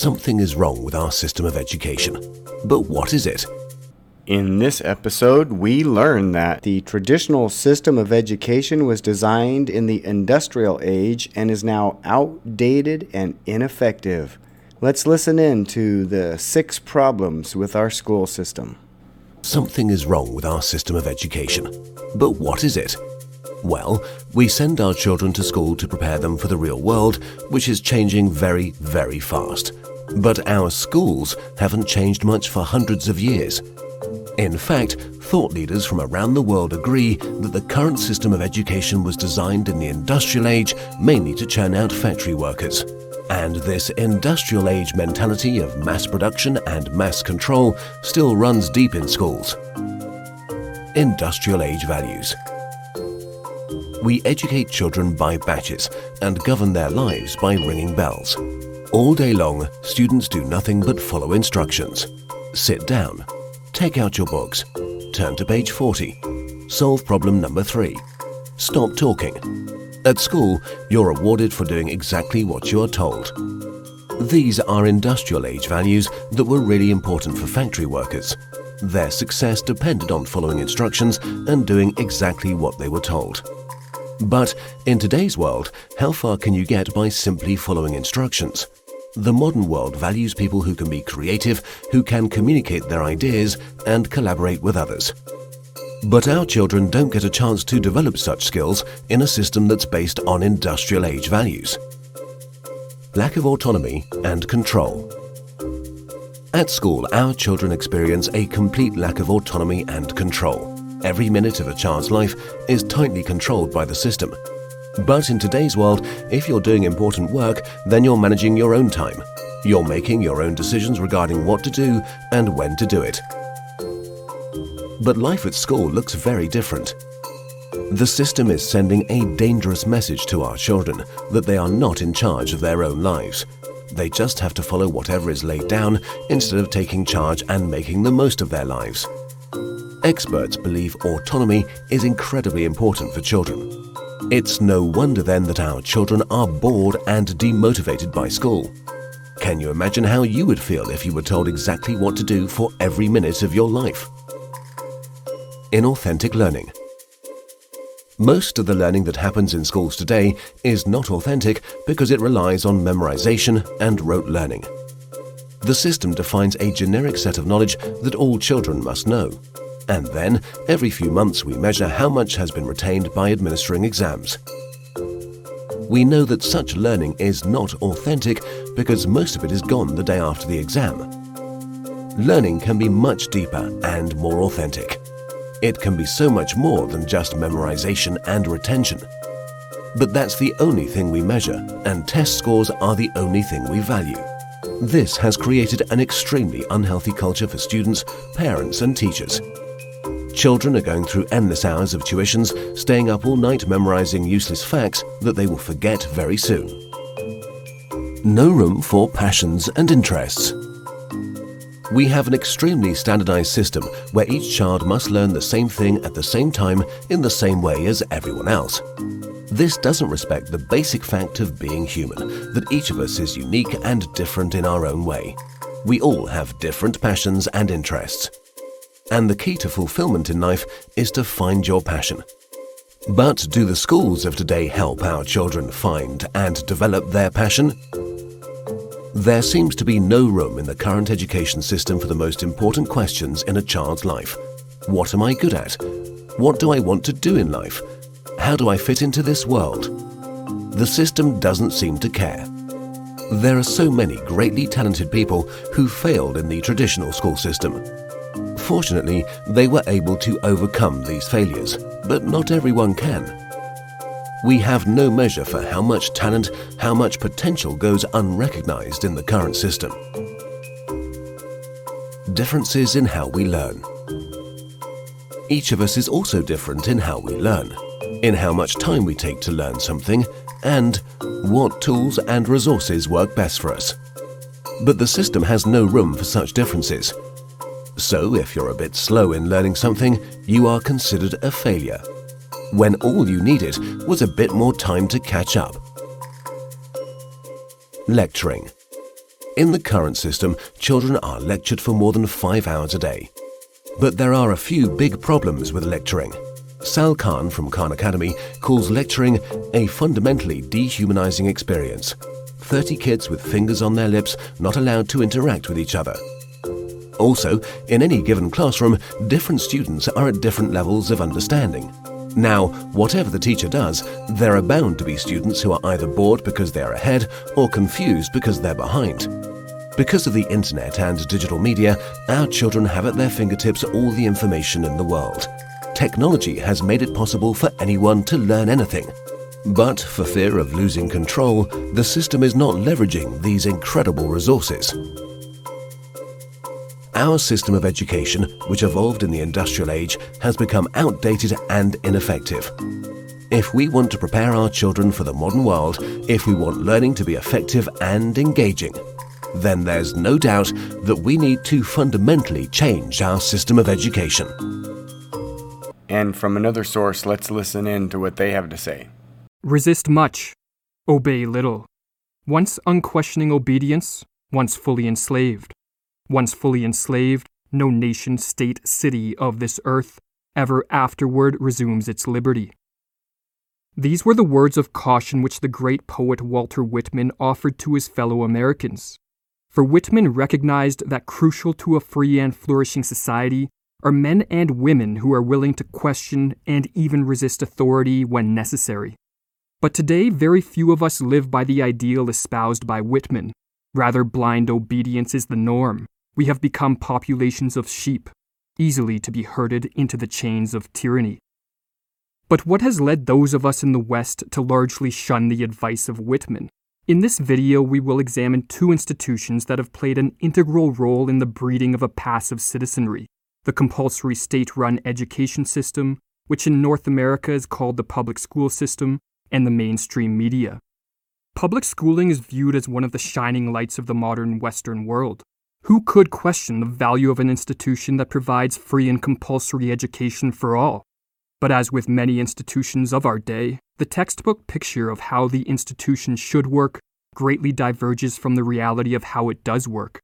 Something is wrong with our system of education. But what is it? In this episode, we learn that the traditional system of education was designed in the industrial age and is now outdated and ineffective. Let's listen in to the six problems with our school system. Something is wrong with our system of education. But what is it? Well, we send our children to school to prepare them for the real world, which is changing very, very fast. But our schools haven't changed much for hundreds of years. In fact, thought leaders from around the world agree that the current system of education was designed in the industrial age mainly to churn out factory workers. And this industrial age mentality of mass production and mass control still runs deep in schools. Industrial age values. We educate children by batches and govern their lives by ringing bells. All day long, students do nothing but follow instructions. Sit down, take out your books, turn to page 40, solve problem number 3, stop talking. At school, you're rewarded for doing exactly what you are told. These are industrial age values that were really important for factory workers. Their success depended on following instructions and doing exactly what they were told. But in today's world, how far can you get by simply following instructions? The modern world values people who can be creative, who can communicate their ideas, and collaborate with others. But our children don't get a chance to develop such skills in a system that's based on industrial age values. Lack of autonomy and control. At school, our children experience a complete lack of autonomy and control. Every minute of a child's life is tightly controlled by the system, but in today's world, if you're doing important work, then you're managing your own time. You're making your own decisions regarding what to do and when to do it. But life at school looks very different. The system is sending a dangerous message to our children that they are not in charge of their own lives. They just have to follow whatever is laid down instead of taking charge and making the most of their lives. Experts believe autonomy is incredibly important for children. It's no wonder then that our children are bored and demotivated by school. Can you imagine how you would feel if you were told exactly what to do for every minute of your life? Inauthentic learning. Most of the learning that happens in schools today is not authentic because it relies on memorization and rote learning. The system defines a generic set of knowledge that all children must know. And then, every few months, we measure how much has been retained by administering exams. We know that such learning is not authentic because most of it is gone the day after the exam. Learning can be much deeper and more authentic. It can be so much more than just memorization and retention. But that's the only thing we measure, and test scores are the only thing we value. This has created an extremely unhealthy culture for students, parents, and teachers. Children are going through endless hours of tuitions, staying up all night memorizing useless facts that they will forget very soon. No room for passions and interests. We have an extremely standardized system where each child must learn the same thing at the same time in the same way as everyone else. This doesn't respect the basic fact of being human, that each of us is unique and different in our own way. We all have different passions and interests and the key to fulfillment in life is to find your passion. But do the schools of today help our children find and develop their passion? There seems to be no room in the current education system for the most important questions in a child's life. What am I good at? What do I want to do in life? How do I fit into this world? The system doesn't seem to care. There are so many greatly talented people who failed in the traditional school system. Fortunately, they were able to overcome these failures, but not everyone can. We have no measure for how much talent, how much potential goes unrecognized in the current system. differences in how we learn. Each of us is also different in how we learn, in how much time we take to learn something, and what tools and resources work best for us. But the system has no room for such differences. So, if you're a bit slow in learning something, you are considered a failure, when all you needed was a bit more time to catch up. Lecturing. In the current system, children are lectured for more than five hours a day. But there are a few big problems with lecturing. Sal Khan from Khan Academy calls lecturing a fundamentally dehumanizing experience. 30 kids with fingers on their lips not allowed to interact with each other. Also, in any given classroom, different students are at different levels of understanding. Now, whatever the teacher does, there are bound to be students who are either bored because they're ahead or confused because they're behind. Because of the internet and digital media, our children have at their fingertips all the information in the world. Technology has made it possible for anyone to learn anything. But for fear of losing control, the system is not leveraging these incredible resources. Our system of education, which evolved in the industrial age, has become outdated and ineffective. If we want to prepare our children for the modern world, if we want learning to be effective and engaging, then there's no doubt that we need to fundamentally change our system of education. And from another source, let's listen in to what they have to say. Resist much, obey little. Once unquestioning obedience, once fully enslaved. Once fully enslaved, no nation, state, city of this earth ever afterward resumes its liberty. These were the words of caution which the great poet Walter Whitman offered to his fellow Americans. For Whitman recognized that crucial to a free and flourishing society are men and women who are willing to question and even resist authority when necessary. But today, very few of us live by the ideal espoused by Whitman. Rather, blind obedience is the norm. We have become populations of sheep, easily to be herded into the chains of tyranny. But what has led those of us in the West to largely shun the advice of Whitman? In this video, we will examine two institutions that have played an integral role in the breeding of a passive citizenry the compulsory state run education system, which in North America is called the public school system, and the mainstream media. Public schooling is viewed as one of the shining lights of the modern Western world. Who could question the value of an institution that provides free and compulsory education for all? But as with many institutions of our day, the textbook picture of how the institution should work greatly diverges from the reality of how it does work.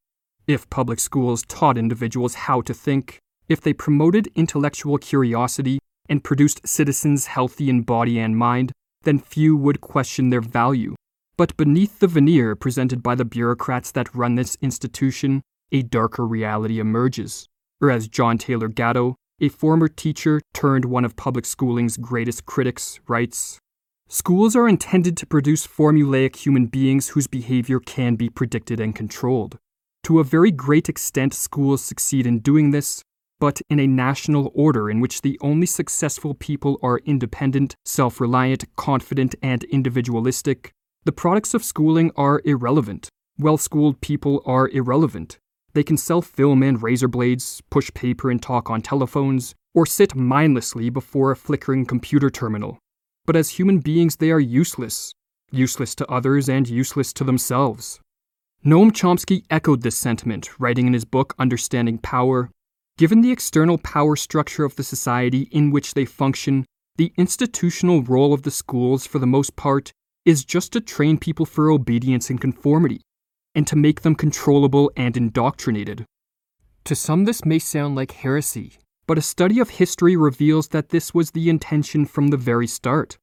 If public schools taught individuals how to think, if they promoted intellectual curiosity and produced citizens healthy in body and mind, then few would question their value. But beneath the veneer presented by the bureaucrats that run this institution, a darker reality emerges. Or as John Taylor Gatto, a former teacher turned one of public schooling's greatest critics, writes Schools are intended to produce formulaic human beings whose behavior can be predicted and controlled. To a very great extent, schools succeed in doing this, but in a national order in which the only successful people are independent, self reliant, confident, and individualistic, the products of schooling are irrelevant. Well schooled people are irrelevant. They can sell film and razor blades, push paper and talk on telephones, or sit mindlessly before a flickering computer terminal. But as human beings, they are useless. Useless to others and useless to themselves. Noam Chomsky echoed this sentiment, writing in his book Understanding Power Given the external power structure of the society in which they function, the institutional role of the schools, for the most part, is just to train people for obedience and conformity and to make them controllable and indoctrinated. To some, this may sound like heresy, but a study of history reveals that this was the intention from the very start.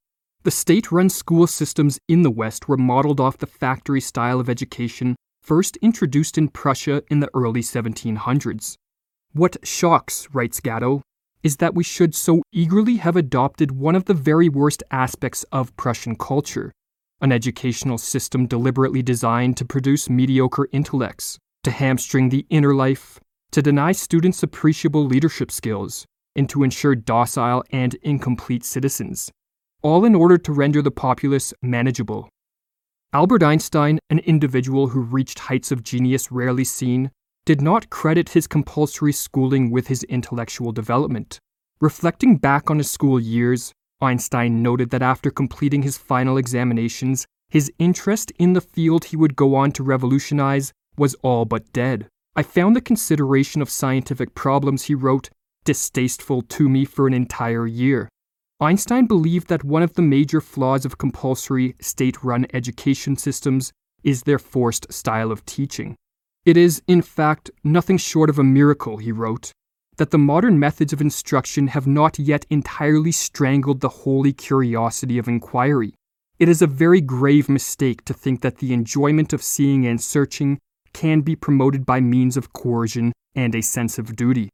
The state run school systems in the West were modeled off the factory style of education first introduced in Prussia in the early 1700s. What shocks, writes Gatto, is that we should so eagerly have adopted one of the very worst aspects of Prussian culture an educational system deliberately designed to produce mediocre intellects, to hamstring the inner life, to deny students appreciable leadership skills, and to ensure docile and incomplete citizens, all in order to render the populace manageable. Albert Einstein, an individual who reached heights of genius rarely seen, did not credit his compulsory schooling with his intellectual development. Reflecting back on his school years, Einstein noted that after completing his final examinations, his interest in the field he would go on to revolutionize was all but dead. I found the consideration of scientific problems, he wrote, distasteful to me for an entire year. Einstein believed that one of the major flaws of compulsory state run education systems is their forced style of teaching. It is, in fact, nothing short of a miracle, he wrote, that the modern methods of instruction have not yet entirely strangled the holy curiosity of inquiry. It is a very grave mistake to think that the enjoyment of seeing and searching can be promoted by means of coercion and a sense of duty.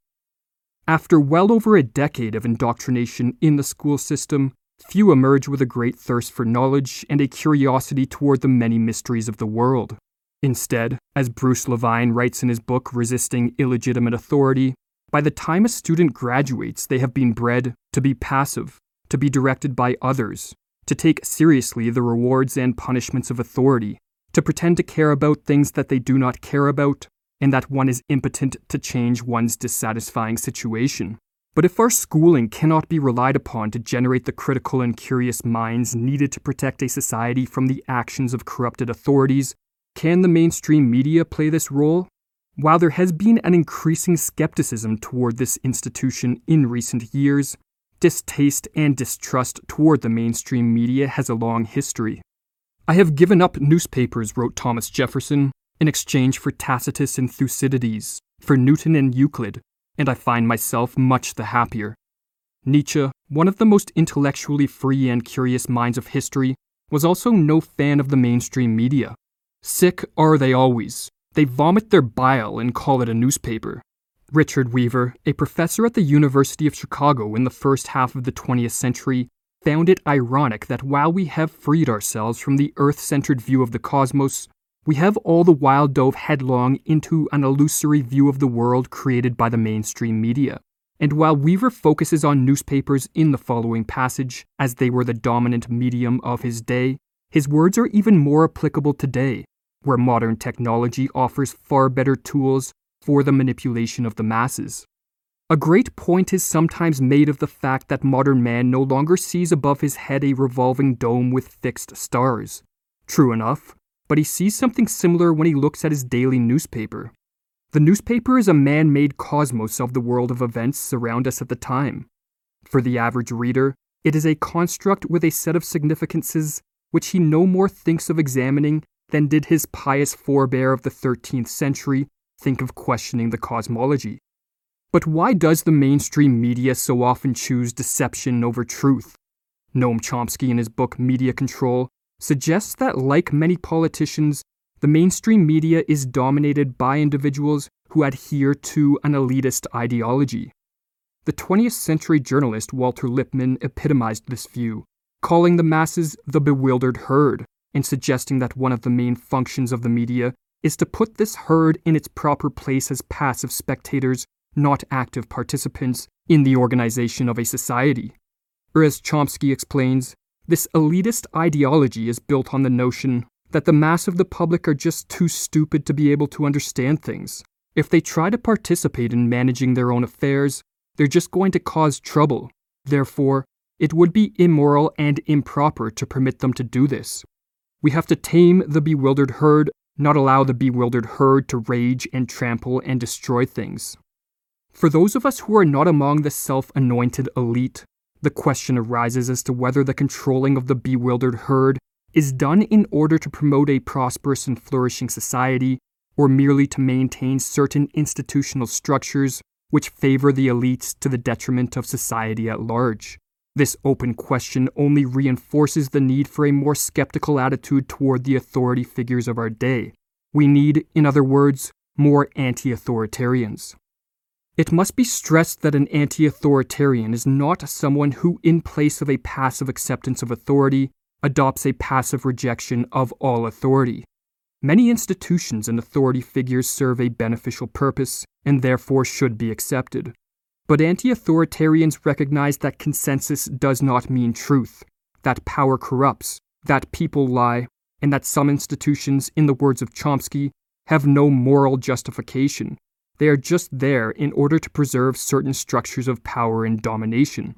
After well over a decade of indoctrination in the school system, few emerge with a great thirst for knowledge and a curiosity toward the many mysteries of the world. Instead, as Bruce Levine writes in his book Resisting Illegitimate Authority, by the time a student graduates, they have been bred to be passive, to be directed by others, to take seriously the rewards and punishments of authority, to pretend to care about things that they do not care about, and that one is impotent to change one's dissatisfying situation. But if our schooling cannot be relied upon to generate the critical and curious minds needed to protect a society from the actions of corrupted authorities, can the mainstream media play this role? While there has been an increasing skepticism toward this institution in recent years, distaste and distrust toward the mainstream media has a long history. I have given up newspapers, wrote Thomas Jefferson, in exchange for Tacitus and Thucydides, for Newton and Euclid, and I find myself much the happier. Nietzsche, one of the most intellectually free and curious minds of history, was also no fan of the mainstream media. Sick are they always, they vomit their bile and call it a newspaper. Richard Weaver, a professor at the University of Chicago in the first half of the 20th century, found it ironic that while we have freed ourselves from the earth centered view of the cosmos, we have all the while dove headlong into an illusory view of the world created by the mainstream media. And while Weaver focuses on newspapers in the following passage, as they were the dominant medium of his day, his words are even more applicable today where modern technology offers far better tools for the manipulation of the masses. A great point is sometimes made of the fact that modern man no longer sees above his head a revolving dome with fixed stars. True enough, but he sees something similar when he looks at his daily newspaper. The newspaper is a man made cosmos of the world of events around us at the time. For the average reader, it is a construct with a set of significances which he no more thinks of examining than did his pious forebear of the 13th century think of questioning the cosmology. But why does the mainstream media so often choose deception over truth? Noam Chomsky, in his book Media Control, suggests that, like many politicians, the mainstream media is dominated by individuals who adhere to an elitist ideology. The 20th century journalist Walter Lippmann epitomized this view, calling the masses the bewildered herd, in suggesting that one of the main functions of the media is to put this herd in its proper place as passive spectators, not active participants, in the organization of a society. Or as Chomsky explains, this elitist ideology is built on the notion that the mass of the public are just too stupid to be able to understand things. If they try to participate in managing their own affairs, they're just going to cause trouble. Therefore, it would be immoral and improper to permit them to do this. We have to tame the bewildered herd, not allow the bewildered herd to rage and trample and destroy things. For those of us who are not among the self anointed elite, the question arises as to whether the controlling of the bewildered herd is done in order to promote a prosperous and flourishing society, or merely to maintain certain institutional structures which favor the elites to the detriment of society at large. This open question only reinforces the need for a more skeptical attitude toward the authority figures of our day. We need, in other words, more anti authoritarians. It must be stressed that an anti authoritarian is not someone who, in place of a passive acceptance of authority, adopts a passive rejection of all authority. Many institutions and authority figures serve a beneficial purpose and therefore should be accepted. But anti authoritarians recognize that consensus does not mean truth, that power corrupts, that people lie, and that some institutions, in the words of Chomsky, have no moral justification. They are just there in order to preserve certain structures of power and domination.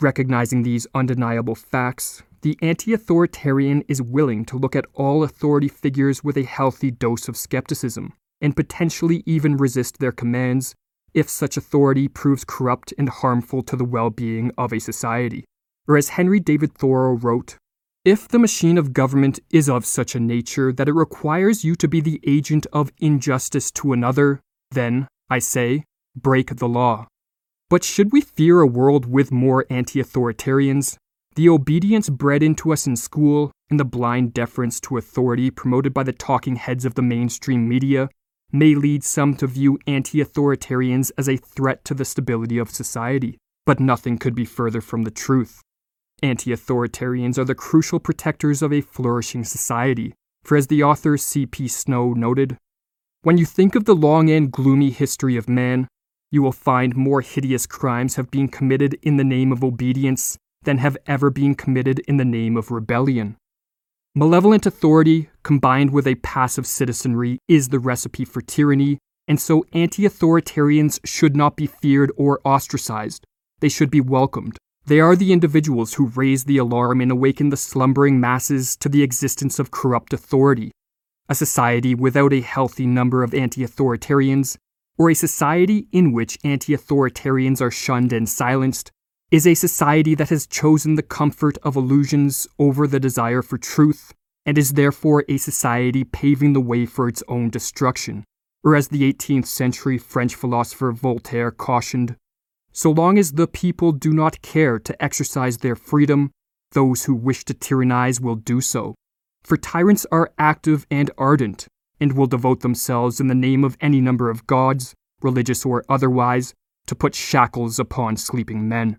Recognizing these undeniable facts, the anti authoritarian is willing to look at all authority figures with a healthy dose of skepticism, and potentially even resist their commands if such authority proves corrupt and harmful to the well being of a society. Or as Henry David Thoreau wrote, if the machine of government is of such a nature that it requires you to be the agent of injustice to another, then, I say, break the law. But should we fear a world with more anti authoritarians? The obedience bred into us in school and the blind deference to authority promoted by the talking heads of the mainstream media may lead some to view anti authoritarians as a threat to the stability of society. But nothing could be further from the truth. Anti authoritarians are the crucial protectors of a flourishing society, for as the author C.P. Snow noted, when you think of the long and gloomy history of man, you will find more hideous crimes have been committed in the name of obedience than have ever been committed in the name of rebellion. Malevolent authority, combined with a passive citizenry, is the recipe for tyranny, and so anti authoritarians should not be feared or ostracized. They should be welcomed. They are the individuals who raise the alarm and awaken the slumbering masses to the existence of corrupt authority. A society without a healthy number of anti authoritarians, or a society in which anti authoritarians are shunned and silenced, is a society that has chosen the comfort of illusions over the desire for truth, and is therefore a society paving the way for its own destruction. Or as the 18th century French philosopher Voltaire cautioned, so long as the people do not care to exercise their freedom, those who wish to tyrannize will do so. For tyrants are active and ardent, and will devote themselves in the name of any number of gods, religious or otherwise, to put shackles upon sleeping men.